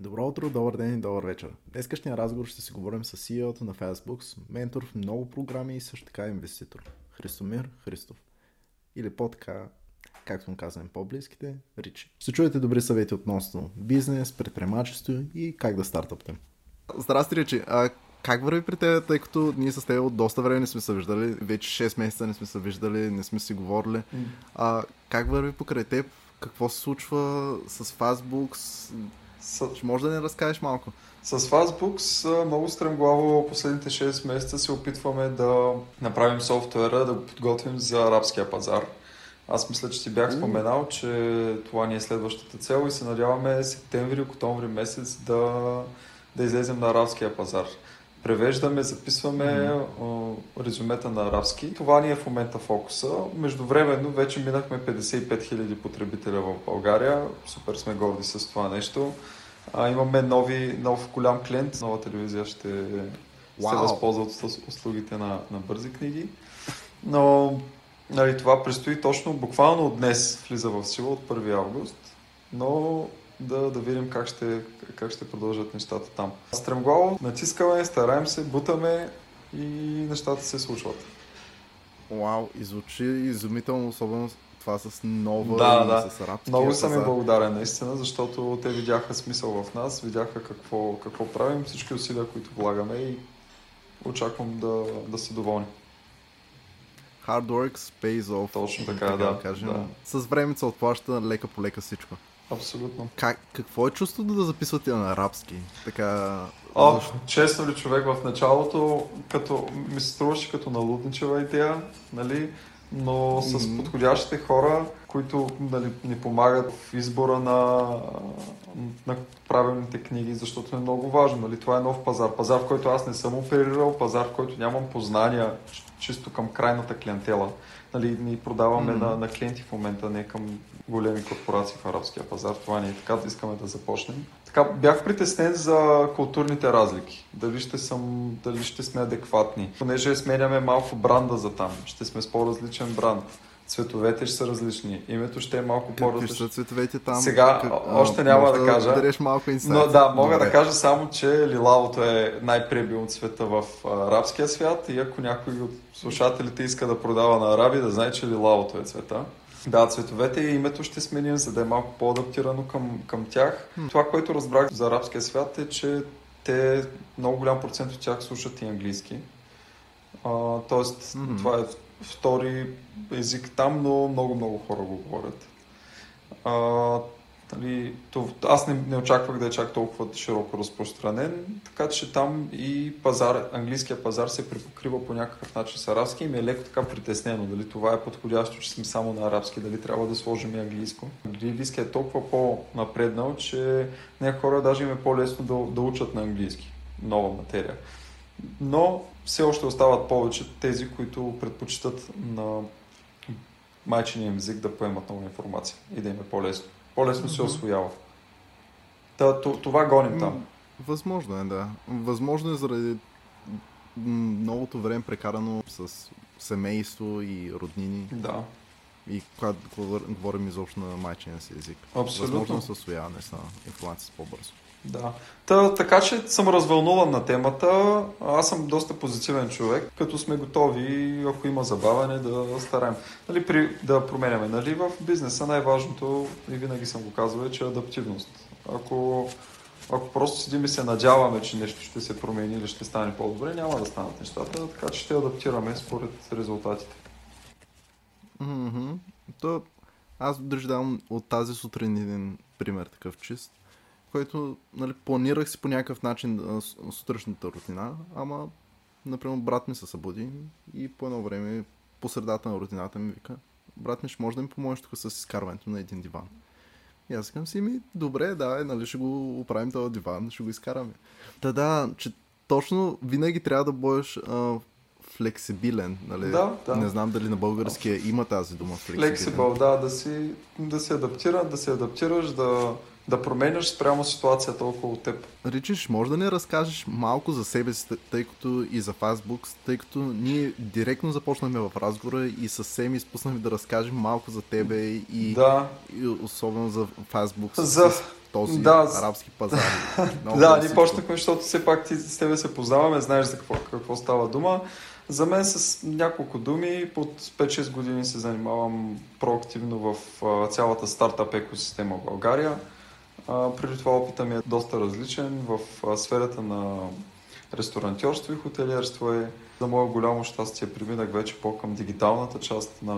Добро утро, добър ден и добър вечер. Днескашния разговор ще си говорим с CEO-то на Facebook, ментор в много програми и също така инвеститор. Христомир Христов. Или по-така, както му казваме по-близките, Ричи. Ще чуете добри съвети относно бизнес, предприемачество и как да стартъпнем. Здрасти, Ричи. А как върви при теб, тъй като ние с теб от доста време не сме се виждали, вече 6 месеца не сме се виждали, не сме си говорили. А, как върви покрай теб? Какво се случва с Facebook? С... Ще може да ни разкажеш малко? С Fastbooks много стремглаво последните 6 месеца се опитваме да направим софтуера, да го подготвим за арабския пазар. Аз мисля, че си бях споменал, че това ни е следващата цел и се надяваме септември, октомври месец да, да излезем на арабския пазар. Превеждаме, записваме mm-hmm. резюмета на арабски. Това ни е в момента фокуса. Междувременно вече минахме 55 000 потребителя в България. Супер сме горди с това нещо. А, имаме нови, нов голям клиент. Нова телевизия ще wow. се възползва от услугите на, на бързи книги. Но нали, това предстои точно, буквално днес влиза в сила от 1 август. Но да, да видим как ще, как ще продължат нещата там. Стремглаво натискаме, стараем се, бутаме и нещата се случват. Вау, иззвучи изумително, особено това с нова да, да. с арабския Много съм им благодарен наистина, защото те видяха смисъл в нас, видяха какво, какво правим, всички усилия, които влагаме и очаквам да, да са доволни. Hard work pays off. Точно така, така да, кажем. да. С времето се отплаща лека по лека всичко. Абсолютно. Как, какво е чувството да записвате на арабски? Така... О, защо? честно ли човек в началото, като, ми се струваше като налудничева идея, нали? но с mm-hmm. подходящите хора, които нали, ни помагат в избора на, на правилните книги, защото е много важно. Нали? Това е нов пазар. Пазар, в който аз не съм оперирал, пазар, в който нямам познания чисто към крайната клиентела. Нали, ние продаваме mm-hmm. на, на клиенти в момента, не към големи корпорации в арабския пазар. Това не е така, искаме да започнем. Така, бях притеснен за културните разлики. Дали ще, съм, дали ще сме адекватни. Понеже сменяме малко бранда за там. Ще сме с по-различен бранд. Цветовете ще са различни. Името ще е малко по-различно. Какви са цветовете там? Сега как, още няма да, кажа. Да малко но да, мога Добре. да кажа само, че лилавото е най-пребилно цвета в арабския свят и ако някой от слушателите иска да продава на араби, да знае, че лилавото е цвета. Да, цветовете и името ще сменим, за да е малко по-адаптирано към, към тях. Hmm. Това, което разбрах за арабския свят е, че те, много голям процент от тях слушат и английски. А, тоест, mm-hmm. това е втори език там, но много-много хора го говорят. А, Нали, аз не, не очаквах да е чак толкова широко разпространен, така че там и пазар, английския пазар се припокрива по някакъв начин с арабски и ми е леко така притеснено. Дали това е подходящо, че сме само на арабски, дали трябва да сложим и английско. Английски е толкова по-напреднал, че някои хора даже им е по-лесно да, да учат на английски нова материя. Но все още остават повече тези, които предпочитат на майчиния език да поемат нова информация и да им е по-лесно по-лесно се освоява. Та, това гоним там. Възможно е, да. Възможно е заради многото време прекарано с семейство и роднини. Да. И когато говорим изобщо на майчиния си език. Абсолютно. Възможно е с освояване с информация по-бързо. Да. Та, така че съм развълнуван на темата. Аз съм доста позитивен човек, като сме готови, ако има забавяне, да стараем. Нали, при, да променяме. Нали, в бизнеса най-важното, и винаги съм го казвал, е, че е адаптивност. Ако, ако просто седим и се надяваме, че нещо ще се промени или ще стане по-добре, няма да станат нещата, така че ще адаптираме според резултатите. Mm-hmm. То, аз държа давам от тази сутрин един пример такъв чист който нали, планирах си по някакъв начин сутрешната рутина, ама, например, брат ми се събуди и по едно време по средата на рутината ми вика, брат ми ще може да ми помогнеш тук с изкарването на един диван. И аз казвам си, ми, добре, да, нали ще го оправим този диван, ще го изкараме. Да, да, че точно винаги трябва да бъдеш флексибилен. Нали? Да, да. Не знам дали на българския има тази дума флексибилен. Флексибъл, да, да си, да си адаптира, да се адаптираш, да, да променяш спрямо ситуацията около теб. Ричиш, може да ни разкажеш малко за себе си, тъй като и за Facebook, тъй като ние директно започнахме в разговора и съвсем изпуснахме да разкажем малко за тебе и, да. и особено за Facebook. За, този Да, арабски пазар. Да, ние почнахме, защото все пак ти с тебе се познаваме, знаеш за какво, какво става дума. За мен с няколко думи, под 5-6 години се занимавам проактивно в цялата стартап екосистема в България. Преди това опита ми е доста различен в сферата на ресторантьорство и хотелиерство е. За мое голямо щастие преминах вече по-към дигиталната част на,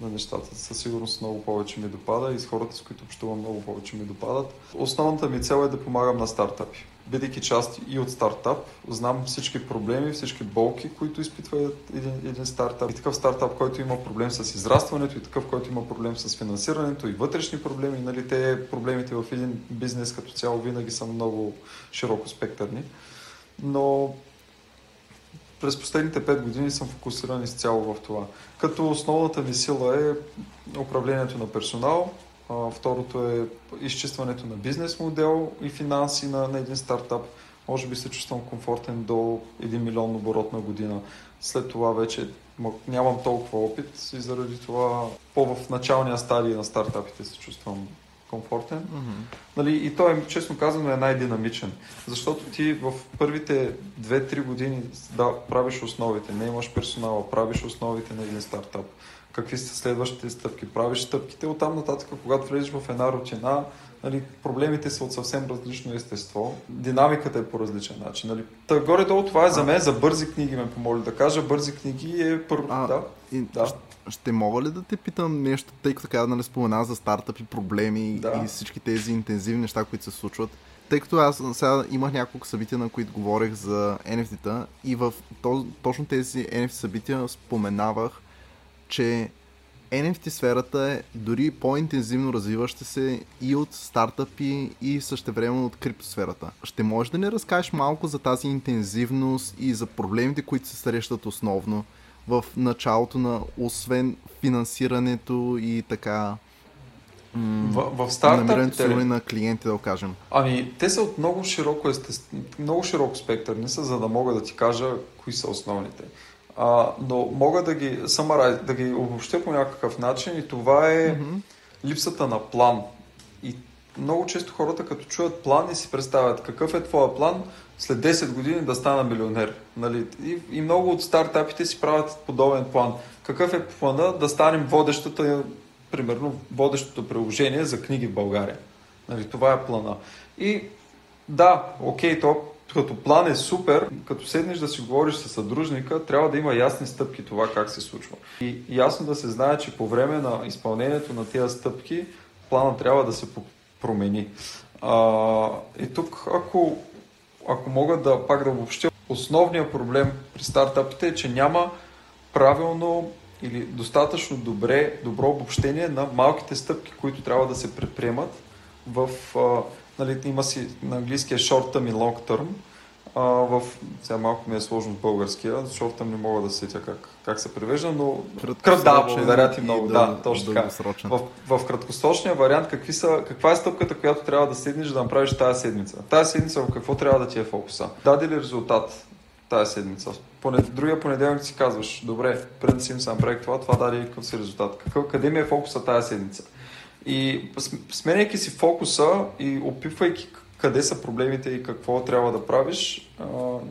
на нещата. Със сигурност много повече ми допада и с хората, с които общувам, много повече ми допадат. Основната ми цел е да помагам на стартапи. Бидейки част и от стартап, знам всички проблеми, всички болки, които изпитва един, един стартап. И такъв стартап, който има проблем с израстването, и такъв, който има проблем с финансирането, и вътрешни проблеми. Нали, те проблемите в един бизнес като цяло винаги са много широко спектърни. Но през последните 5 години съм фокусиран изцяло в това. Като основната ми сила е управлението на персонал, а, второто е изчистването на бизнес модел и финанси на, на един стартап. Може би се чувствам комфортен до 1 милион оборот на година. След това вече нямам толкова опит и заради това по-в началния стадий на стартапите се чувствам комфортен. Мгм. Нали, и той, честно казано, е най-динамичен. Защото ти в първите 2-3 години да, правиш основите, не имаш персонала, правиш основите на един стартап. Какви са следващите стъпки, правиш стъпките. Оттам нататък, когато влезеш в една рутина, нали, проблемите са от съвсем различно естество. Динамиката е по различен начин. Нали. Та, горе-долу това е за мен, за бързи книги ме помоли да кажа. Бързи книги е първо. А, Да. И, Да. Ще мога ли да те питам нещо, тъй като така нали, спомена за стартъпи, проблеми Да. и всички тези интензивни неща, които се случват? Тъй като аз сега имах няколко събития, на които говорех за NFT-та и в то, точно тези NFT събития споменавах, че NFT сферата е дори по-интензивно развиваща се и от стартъпи и същевременно от криптосферата. Ще можеш да ни разкажеш малко за тази интензивност и за проблемите, които се срещат основно в началото на, освен финансирането и така В, в намирането стартапите, ли? на клиенти, да го кажем. Ами, те са от много широко, много широк спектър, не са, за да мога да ти кажа кои са основните. А, но мога да ги, summarize, да ги обобщя по някакъв начин и това е липсата на план. И много често хората като чуят план и си представят какъв е твоя план след 10 години да стана милионер. Нали? И, и много от стартапите си правят подобен план. Какъв е плана да станем водещата, примерно водещото приложение за книги в България. Нали? Това е плана. И да, окей, то като план е супер, като седнеш да си говориш с съдружника, трябва да има ясни стъпки това как се случва. И ясно да се знае, че по време на изпълнението на тези стъпки, плана трябва да се промени. А, и тук, ако, ако мога да пак да обобщя, основният проблем при стартапите е, че няма правилно или достатъчно добре, добро обобщение на малките стъпки, които трябва да се предприемат в, а, нали, има си на английския short term и long term, а, в, сега малко ми е сложно българския, short term не мога да сетя как, как се превежда, но крат, да, благодаря ти много, да, точно така. В, в краткосрочния вариант какви са, каква е стъпката, която трябва да седнеш да направиш тази седмица? Тази седмица в какво трябва да ти е фокуса? Даде ли резултат тази седмица? Поне, другия понеделник си казваш, добре, преди си им съм направих това, това даде какъв си резултат? Какъв, къде ми е фокуса тази седмица? И см- сменяйки си фокуса и опитвайки къде са проблемите и какво трябва да правиш,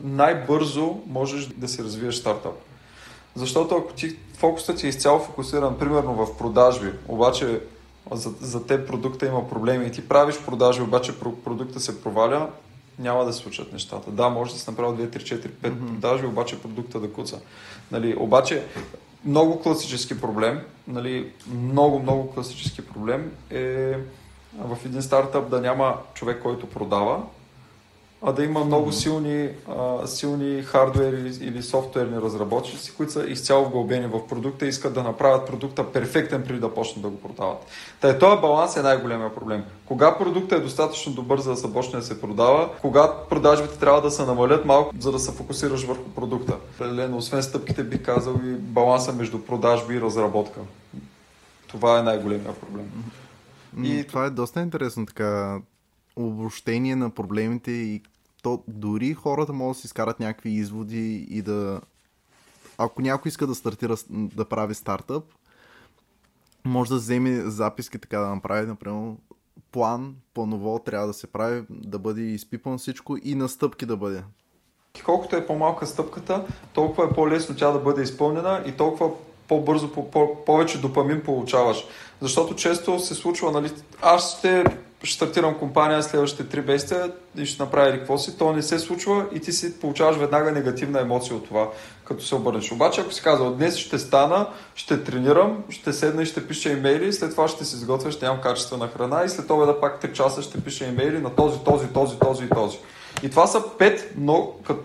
най-бързо можеш да си развиеш стартап. Защото ако ти фокусът ти е изцяло фокусиран, примерно в продажби, обаче за, за те продукта има проблеми и ти правиш продажби, обаче про- продукта се проваля, няма да се случат нещата. Да, може да се направи 2, 3, 4, 5 Мгм. продажби, обаче продукта да куца. Нали, обаче много класически проблем, нали, много, много класически проблем е в един стартъп да няма човек, който продава, а да има много силни, а, силни хардвери или софтуерни разработчици, които са изцяло вгълбени в продукта и искат да направят продукта перфектен преди да почнат да го продават. Та е, този баланс е най-големия проблем. Кога продуктът е достатъчно добър, за да започне да се продава, кога продажбите трябва да се намалят малко, за да се фокусираш върху продукта. Определено, освен стъпките, бих казал и баланса между продажби и разработка. Това е най-големия проблем. И- Това е доста интересно така обобщение на проблемите и то дори хората могат да си изкарат някакви изводи и да... Ако някой иска да стартира, да прави стартъп, може да вземе записки така да направи, например, план, по-ново трябва да се прави, да бъде изпипан всичко и на стъпки да бъде. Колкото е по-малка стъпката, толкова е по-лесно тя да бъде изпълнена и толкова по-бързо, по- повече допамин получаваш. Защото често се случва, нали, аз ще ще стартирам компания следващите три месеца и ще направя какво си, то не се случва и ти си получаваш веднага негативна емоция от това, като се обърнеш. Обаче, ако си казва, днес ще стана, ще тренирам, ще седна и ще пиша имейли, след това ще се изготвя, ще нямам качествена храна и след това да пак 3 часа ще пиша имейли на този, този, този, този и този. И това са пет, но като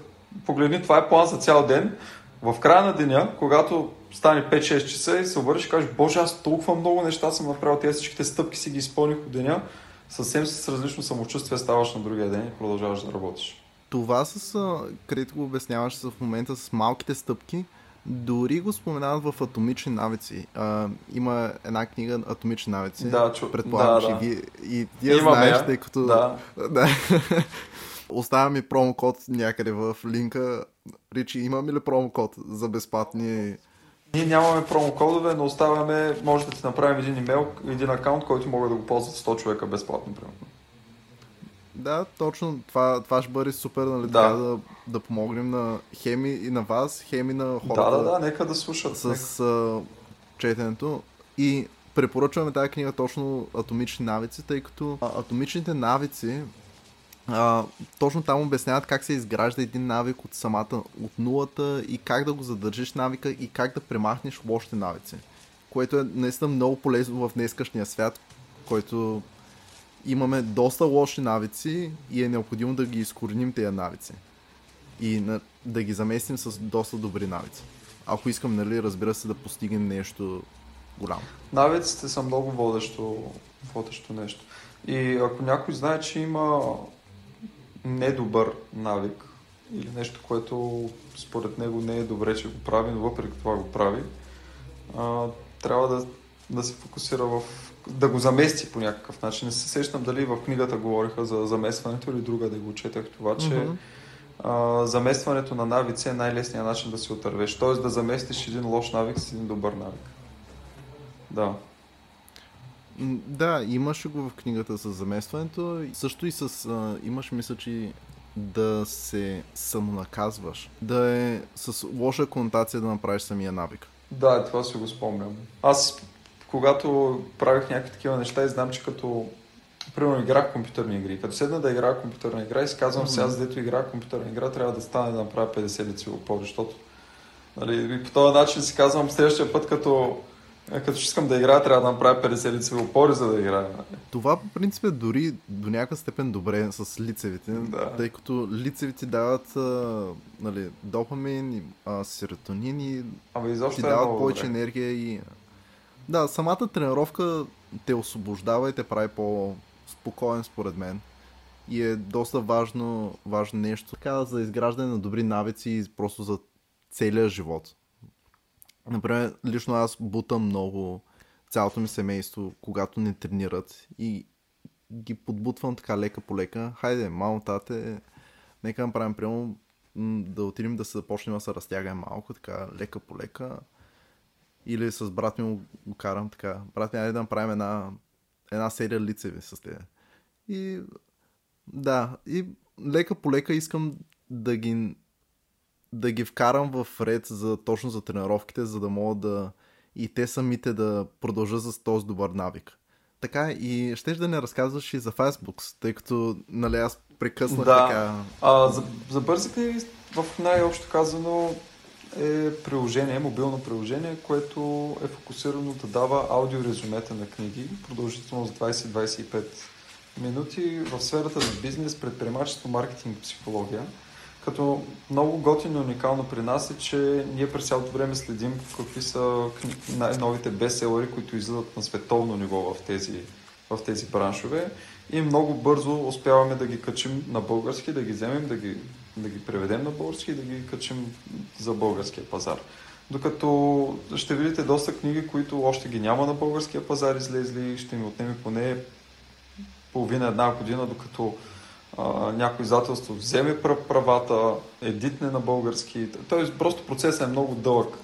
погледни, това е план за цял ден. В края на деня, когато стане 5-6 часа и се обърнеш и кажеш, боже, аз толкова много неща съм направил, тези всичките стъпки си ги изпълних от деня, съвсем с различно самочувствие ставаш на другия ден и продължаваш да работиш. Това с, където го обясняваш в момента с малките стъпки, дори го споменават в Атомични навици. А, има една книга Атомични навици. Да, чу... Предполагам, да, да. и, и Имаме знаеш, тъй като... Да. да. Оставя ми промокод някъде в линка. Ричи, имаме ли промокод за безплатни... Ние нямаме промокодове, но оставяме, може да ти направим един имейл, един акаунт, който могат да го ползват 100 човека безплатно, примерно. Да, точно. Това, това ще бъде супер, нали, Да. да, да помогнем на хеми и на вас, хеми на хората. Да, да, да, нека да слушат. нека. с а, четенето. И препоръчваме тази книга точно Атомични навици, тъй като а, атомичните навици а, точно там обясняват как се изгражда един навик от самата, от нулата и как да го задържиш навика и как да премахнеш лошите навици. Което е наистина много полезно в днескашния свят, който имаме доста лоши навици и е необходимо да ги изкореним тези навици. И на, да ги заместим с доста добри навици. Ако искам, нали, разбира се, да постигнем нещо голямо. Навиците са много водещо, водещо нещо. И ако някой знае, че има недобър навик или нещо, което според него не е добре, че го прави, но въпреки това го прави, а, трябва да, да се фокусира в... да го замести по някакъв начин. Не се сещам дали в книгата говориха за заместването или друга да го четах това, че Мгм. а, заместването на навици е най-лесният начин да се отървеш. Т.е. да заместиш един лош навик с един добър навик. Да. Да, имаше го в книгата с заместването. Също и с... А, имаш, мисля, че да се самонаказваш. Да е с лоша конотация да направиш самия навик. Да, това си го спомням. Аз, когато правих някакви такива неща и знам, че като примерно играх компютърни игри. Като седна да играя компютърна игра и си казвам, Мгм. сега, дето играя компютърна игра, трябва да стане да направя 50 лицеви опори, защото нали, и по този начин си казвам, следващия път, като, като ще искам да играя, трябва да направя 50 лицеви опори, за да играя. Това по принцип е дори до някаква степен добре с лицевите, Да. тъй като лицевите дават а, нали, допамин, и, а, серотонин и Ама изобщо ти е дават повече добре. енергия и... Да, самата тренировка те освобождава и те прави по-спокоен според мен. И е доста важно, важно нещо. Така за изграждане на добри навици и просто за целия живот. Например, лично аз бутам много цялото ми семейство, когато не тренират и ги подбутвам така лека по лека. Хайде, мамо, тате, нека направим прямо да отидем да се започнем да се разтягаме малко, така лека по лека. Или с брат ми го карам така. Брат ми, айде да направим една, една серия лицеви с теб. И да, и лека по лека искам да ги да ги вкарам в ред за, точно за тренировките, за да могат да и те самите да продължат с този добър навик. Така и щеш да не разказваш и за Facebook, тъй като нали, аз прекъснах Да. така. А, за, за бързите в най-общо казано е приложение, мобилно приложение, което е фокусирано да дава аудиорезюмета на книги, продължително за 20-25 минути в сферата за бизнес, предприемачество, маркетинг и психология. Като много готино и уникално при нас е, че ние през цялото време следим какви са най-новите бестселери, които излизат на световно ниво в тези, в тези браншове и много бързо успяваме да ги качим на български, да ги вземем, да ги, да ги преведем на български и да ги качим за българския пазар. Докато ще видите доста книги, които още ги няма на българския пазар излезли, ще ми отнеме поне половина една година, докато а, някой издателство вземе пра- правата, едитне на български. Тоест просто процесът е много дълъг.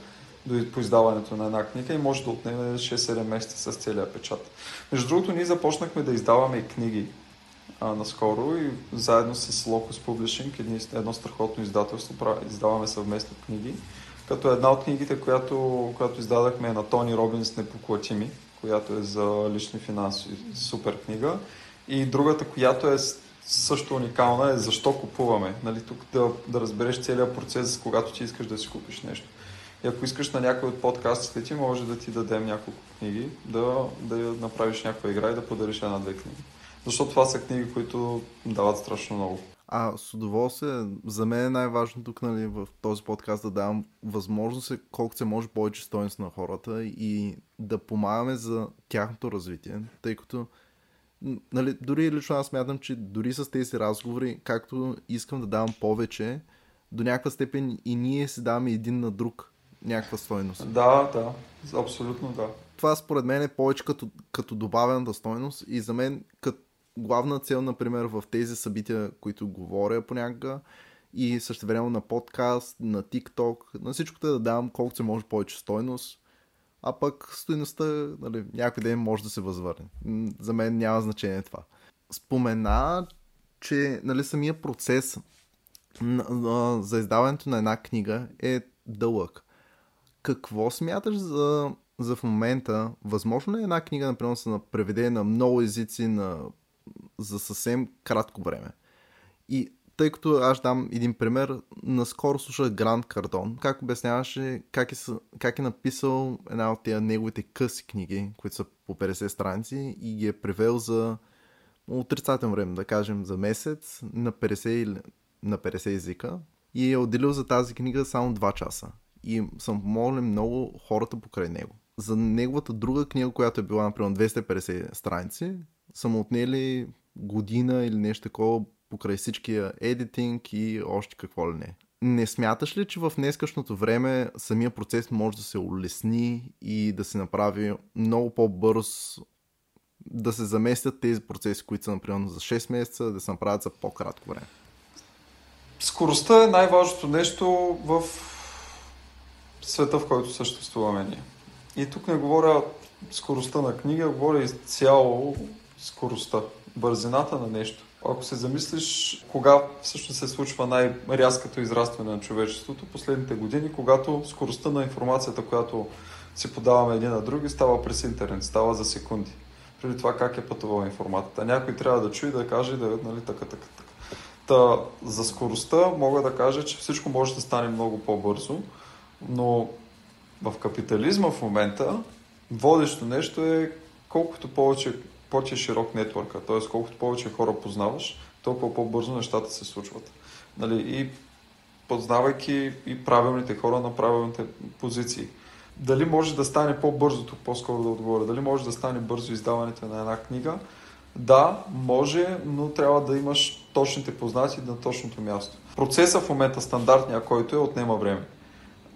до по издаването на една книга и може да отнеме 6-7 месеца с целия печат. Между другото, ние започнахме да издаваме и книги а, наскоро и заедно с Locus Publishing, едни, едно страхотно издателство, издаваме съвместно книги. Като една от книгите, която, която издадахме е на Тони Робинс Непоклатими, която е за лични финанси, супер книга. И другата, която е също уникална е защо купуваме. Нали, тук да, да разбереш целият процес, когато ти искаш да си купиш нещо. И ако искаш на някой от подкастите ти, може да ти дадем няколко книги, да, да направиш някаква игра и да подариш една-две книги. Защото това са книги, които дават страшно много. А с удоволствие, за мен е най-важно тук нали, в този подкаст да давам възможност колкото се може повече стоеност на хората и да помагаме за тяхното развитие, тъй като нали, дори лично аз смятам, че дори с тези разговори, както искам да давам повече, до някаква степен и ние си даваме един на друг някаква стойност. Да, да, абсолютно да. Това според мен е повече като, като добавената стойност и за мен като главна цел, например, в тези събития, които говоря понякога и също време на подкаст, на TikTok, на всичкото е да давам колкото се може повече стойност, а пък стоеността нали, някой ден може да се възвърне. За мен няма значение това. Спомена, че нали, самия процес за издаването на една книга е дълъг. Какво смяташ за, за в момента? Възможно ли е една книга, например, се преведе на много езици на, за съвсем кратко време? И тъй като аз дам един пример, наскоро слушах Гранд Кардон, как обясняваше как е, как е написал една от тия неговите къси книги, които са по 50 страници и ги е превел за отрицателно време, да кажем за месец на 50, на 50 езика и е отделил за тази книга само 2 часа. И съм помолил много хората покрай него. За неговата друга книга, която е била, например, 250 страници, съм отнели година или нещо такова покрай всичкия едитинг и още какво ли не. Не смяташ ли, че в днескашното време самия процес може да се улесни и да се направи много по-бърз, да се заместят тези процеси, които са, например, за 6 месеца, да се направят за по-кратко време? Скоростта е най-важното нещо в света, в който съществуваме ние. И тук не говоря скоростта на книга, говоря изцяло скоростта, бързината на нещо. Ако се замислиш кога всъщност се случва най-рязкото израстване на човечеството, последните години, когато скоростта на информацията, която си подаваме един на други, става през интернет, става за секунди. Преди това как е пътувала информацията. Някой трябва да чуе да каже да нали, така, така, така. Та, за скоростта мога да кажа, че всичко може да стане много по-бързо, но в капитализма в момента водещо нещо е колкото повече повече широк нетворка, т.е. колкото повече хора познаваш, толкова по-бързо нещата се случват. Нали? И познавайки и правилните хора на правилните позиции. Дали може да стане по-бързо, тук по-скоро да отговоря, дали може да стане бързо издаването на една книга? Да, може, но трябва да имаш точните познати на точното място. Процесът в момента стандартния, който е, отнема време.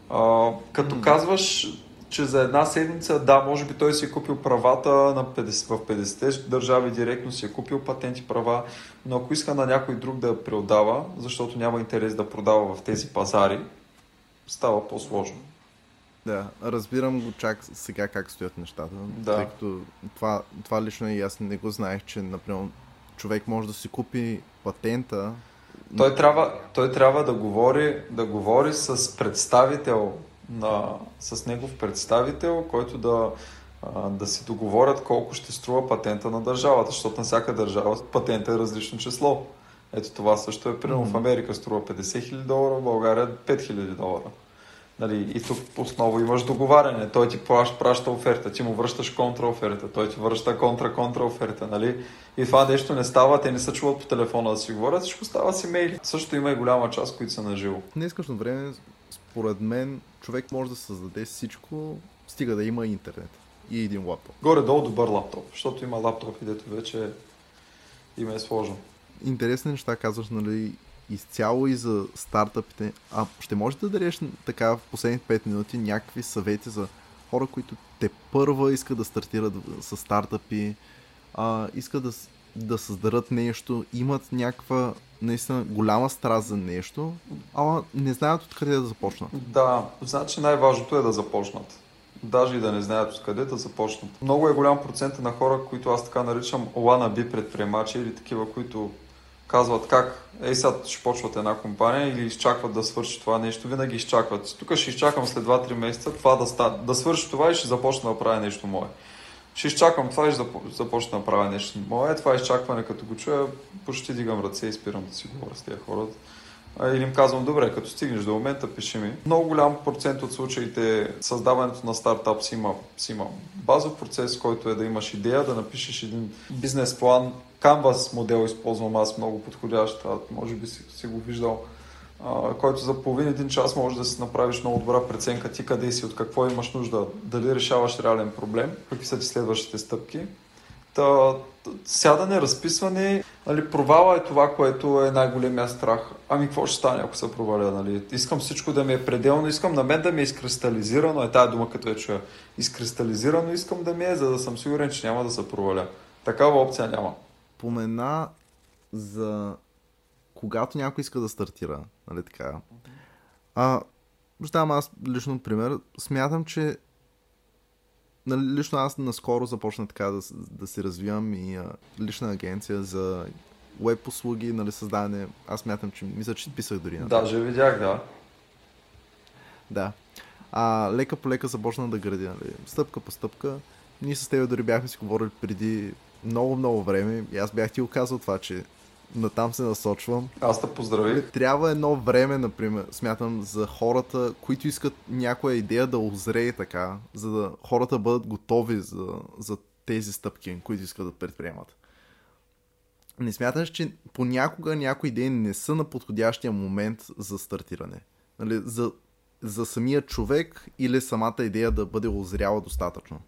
А, като mm. казваш че за една седмица, да, може би той си е купил правата на 50, в 50 държави директно, си е купил патенти права, но ако иска на някой друг да преодава, защото няма интерес да продава в тези пазари, става по-сложно. Да, разбирам го чак сега как стоят нещата, да. тъй като това, това лично и аз не го знаех, че, например, човек може да си купи патента. Той трябва, той трябва да, говори, да говори с представител на, с негов представител, който да, да си договорят колко ще струва патента на държавата, защото на всяка държава патента е различно число. Ето това също е примерно mm-hmm. в Америка струва 50 000 долара, в България 5 000 долара. Нали, и тук основно имаш договаряне. Той ти праща, праща оферта, ти му връщаш контраоферта, той ти връща контра-контра оферта. Нали? И това нещо не става, те не се чуват по телефона да си говорят, всичко става с имейли. Също има и голяма част, които са на живо. Днескашно време, според мен, човек може да създаде всичко, стига да има интернет и един лаптоп. Горе-долу добър лаптоп, защото има лаптоп, където вече им е сложно. Интересни неща казваш, нали, изцяло и за стартъпите. А ще можеш да дадеш така в последните 5 минути някакви съвети за хора, които те първа искат да стартират с стартъпи, а, искат да, да създадат нещо, имат някаква наистина голяма страст за нещо, ама не знаят откъде да започнат. Да, значи най-важното е да започнат. Даже и да не знаят откъде да започнат. Много е голям процент на хора, които аз така наричам би предприемачи или такива, които казват как, ей сега ще почват една компания или изчакват да свърши това нещо, винаги изчакват. Тук ще изчакам след 2-3 месеца това да, ста, да свърши това и ще започна да правя нещо мое. Ще изчакам това и ще започна да правя нещо мое. Това изчакване, като го чуя, почти дигам ръце и спирам да си говоря с тези хората. Или им казвам, добре, като стигнеш до момента, пиши ми. Много голям процент от случаите създаването на стартап си има, си има базов процес, който е да имаш идея, да напишеш един бизнес план. Canvas модел използвам аз много подходящ, може би си, си го виждал, който за половин един час може да си направиш много добра преценка ти къде си, от какво имаш нужда, дали решаваш реален проблем, какви са ти следващите стъпки. Та, сядане, разписване, нали, провала е това, което е най-големия страх. Ами какво ще стане, ако се проваля? Нали? Искам всичко да ми е пределно, искам на мен да ми е изкристализирано, е тази дума, като я чуя. Изкристализирано искам да ми е, за да съм сигурен, че няма да се проваля. Такава опция няма. Помена за когато някой иска да стартира, нали така. А, ще дам аз лично пример. Смятам, че нали, лично аз наскоро започна така да, да се развивам и а, лична агенция за веб услуги, нали, създаване. Аз мятам, че мисля, че писах дори на Даже видях, да. Да. А лека по лека започна да градя, нали, стъпка по стъпка. Ние с теб дори бяхме си говорили преди много, много време и аз бях ти го казал това, че натам се насочвам. Аз те поздравих. Трябва едно време, например, смятам, за хората, които искат някоя идея да озрее така, за да хората бъдат готови за, за тези стъпки, които искат да предприемат. Не смяташ, че понякога някои идеи не са на подходящия момент за стартиране? Нали, за, за самия човек или самата идея да бъде озряла достатъчно?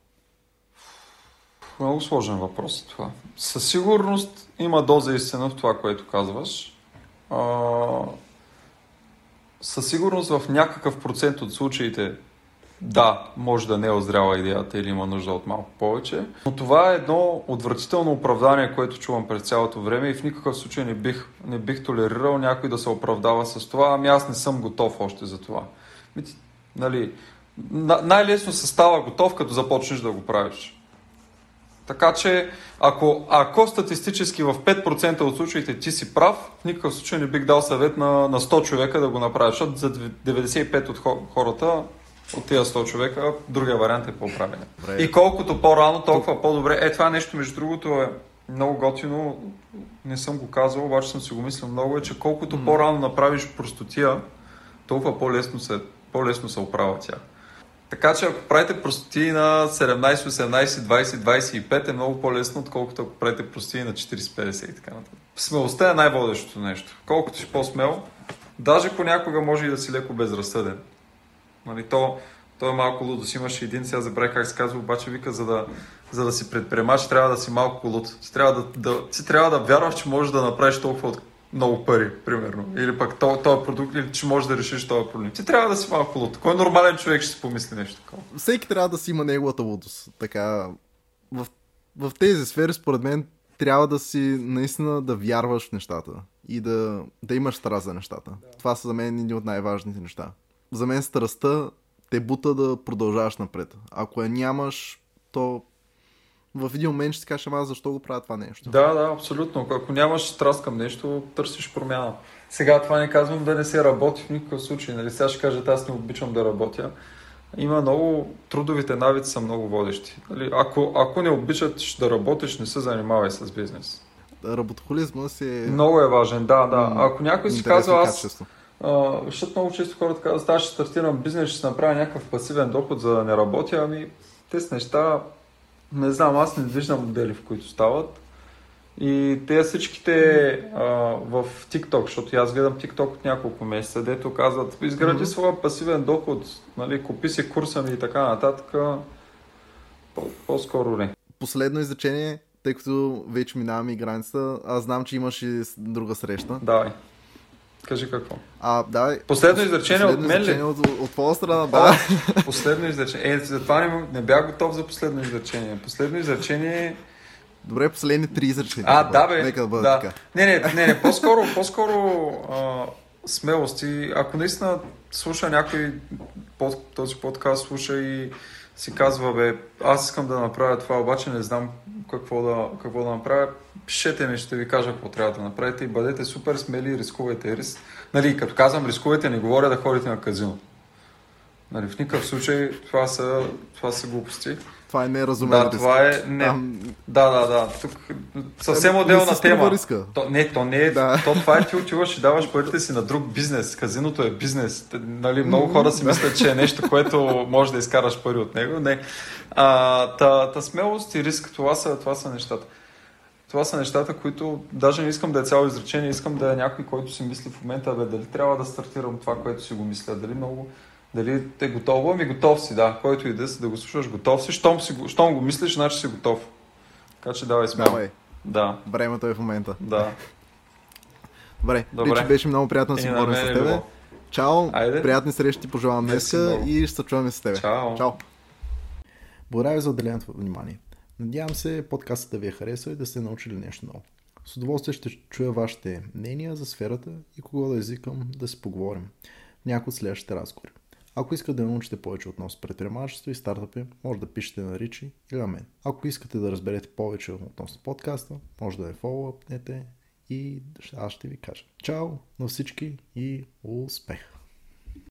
Много сложен въпрос това. Със сигурност има доза истина в това, което казваш. А, със сигурност в някакъв процент от случаите да, може да не е озряла идеята или има нужда от малко повече. Но това е едно отвратително оправдание, което чувам през цялото време и в никакъв случай не бих, не бих толерирал някой да се оправдава с това. Ами аз не съм готов още за това. Нали, най-лесно се става готов, като започнеш да го правиш. Така че, ако, ако статистически в 5% от случаите ти си прав, в никакъв случай не бих дал съвет на, на 100 човека да го направят, защото за 95 от хората, от тези 100 човека, другия вариант е по-правилен. И колкото по-рано, толкова по-добре. Е, това нещо, между другото, е много готино. Не съм го казал, обаче съм си го мислил много, е, че колкото mm. по-рано направиш простотия, толкова по-лесно се, по-лесно се оправя тя. Така че ако правите простоти на 17, 18, 20, 25 е много по-лесно, отколкото ако правите простоти на 40, 50 и така нататък. Смелостта е най-водещото нещо. Колкото си по-смел, даже понякога може и да си леко безразсъден. Нали, то, то е малко лудо. Си имаш един, сега забравя как се казва, обаче вика, за да, за да си предприемач, трябва да си малко луд. Ти трябва да, да, ти трябва да вярваш, че можеш да направиш толкова много пари, примерно. Или пък този то продукт, или че можеш да решиш този проблем. Ти трябва да си малко луд. Кой нормален човек ще си помисли нещо такова? Всеки трябва да си има неговата лудост. Така, в, в тези сфери, според мен, трябва да си наистина да вярваш в нещата и да, да имаш страст за нещата. Да. Това са за мен едни от най-важните неща. За мен страстта те бута да продължаваш напред. Ако я нямаш, то в един момент ще си кажеш, ама защо го правя това нещо? Да, да, абсолютно. Ако нямаш страст към нещо, търсиш промяна. Сега това не казвам да не се работи в никакъв случай. Нали? Сега ще кажа, аз не обичам да работя. Има много, трудовите навици са много водещи. Нали? Ако, ако не обичаш да работиш, не се занимавай с бизнес. Работохолизма си е... Много е важен, да, да. Ако някой си казва, аз... А, защото много често хората казват, аз ще стартирам бизнес, ще направя някакъв пасивен доход, за да не работя. Ами, те с неща не знам, аз не виждам модели, в които стават. И те всичките а, в TikTok, защото аз гледам TikTok от няколко месеца, дето казват, изгради mm-hmm. своя пасивен доход, нали, купи си курса ми и така нататък. По-скоро не. Последно изречение, тъй като вече минаваме и границата, аз знам, че имаш и друга среща. Давай. Кажи какво. А, давай. Последно изречение последно от мен ли? От, от твоя страна, да. последно изречение. Е, затова не, не бях готов за последно изречение. Последно изречение Добре, последни три изречения. А, да, бе. Нека да бъде да. така. Не, не, не, не, по-скоро, по-скоро а, смелости. Ако наистина слуша някой под, този подкаст, слуша и си казва, бе, аз искам да направя това, обаче не знам какво да, какво да направя, пишете ми, ще ви кажа какво трябва да направите и бъдете супер смели и рискувайте риск. Нали, като казвам рискувайте, не говоря да ходите на казино. Нали, в никакъв случай това са, това са глупости. Това е неразумен Да, това е... Не, Там- да, да, да. Тук съвсем Не отделна тема. риска. То, не, то не е. Да. То, това е ти отиваш и даваш парите си на друг бизнес. Казиното е бизнес. Нали, много хора си мислят, че е нещо, което може да изкараш пари от него. Не. А, та, та смелост и риск, това са, това са нещата. Това са нещата, които даже не искам да е цяло изречение, искам да е някой, който си мисли в момента, бе, дали трябва да стартирам това, което си го мисля, дали много, дали е готово, ами готов си, да, който и да си, да го слушаш, готов си, щом, си, щом го мислиш, значи си готов. Така че давай смело. Давай, Да, времето е в момента. да. Добре, Добре. Ричи, беше много приятно да си на говорим с е тебе. било. Чао, Айде. приятни срещи пожелавам много. и ще се чуваме с тебе. Чао. Чао. Благодаря ви за отделеното внимание. Надявам се подкастът да ви е харесал и да сте научили нещо ново. С удоволствие ще чуя вашите мнения за сферата и кого да извикам да си поговорим в някои от следващите разговори. Ако искате да научите повече относно предприемачество и стартъпи, може да пишете на Ричи или на мен. Ако искате да разберете повече относно подкаста, може да ме фоллоупнете и аз ще ви кажа. Чао на всички и успех!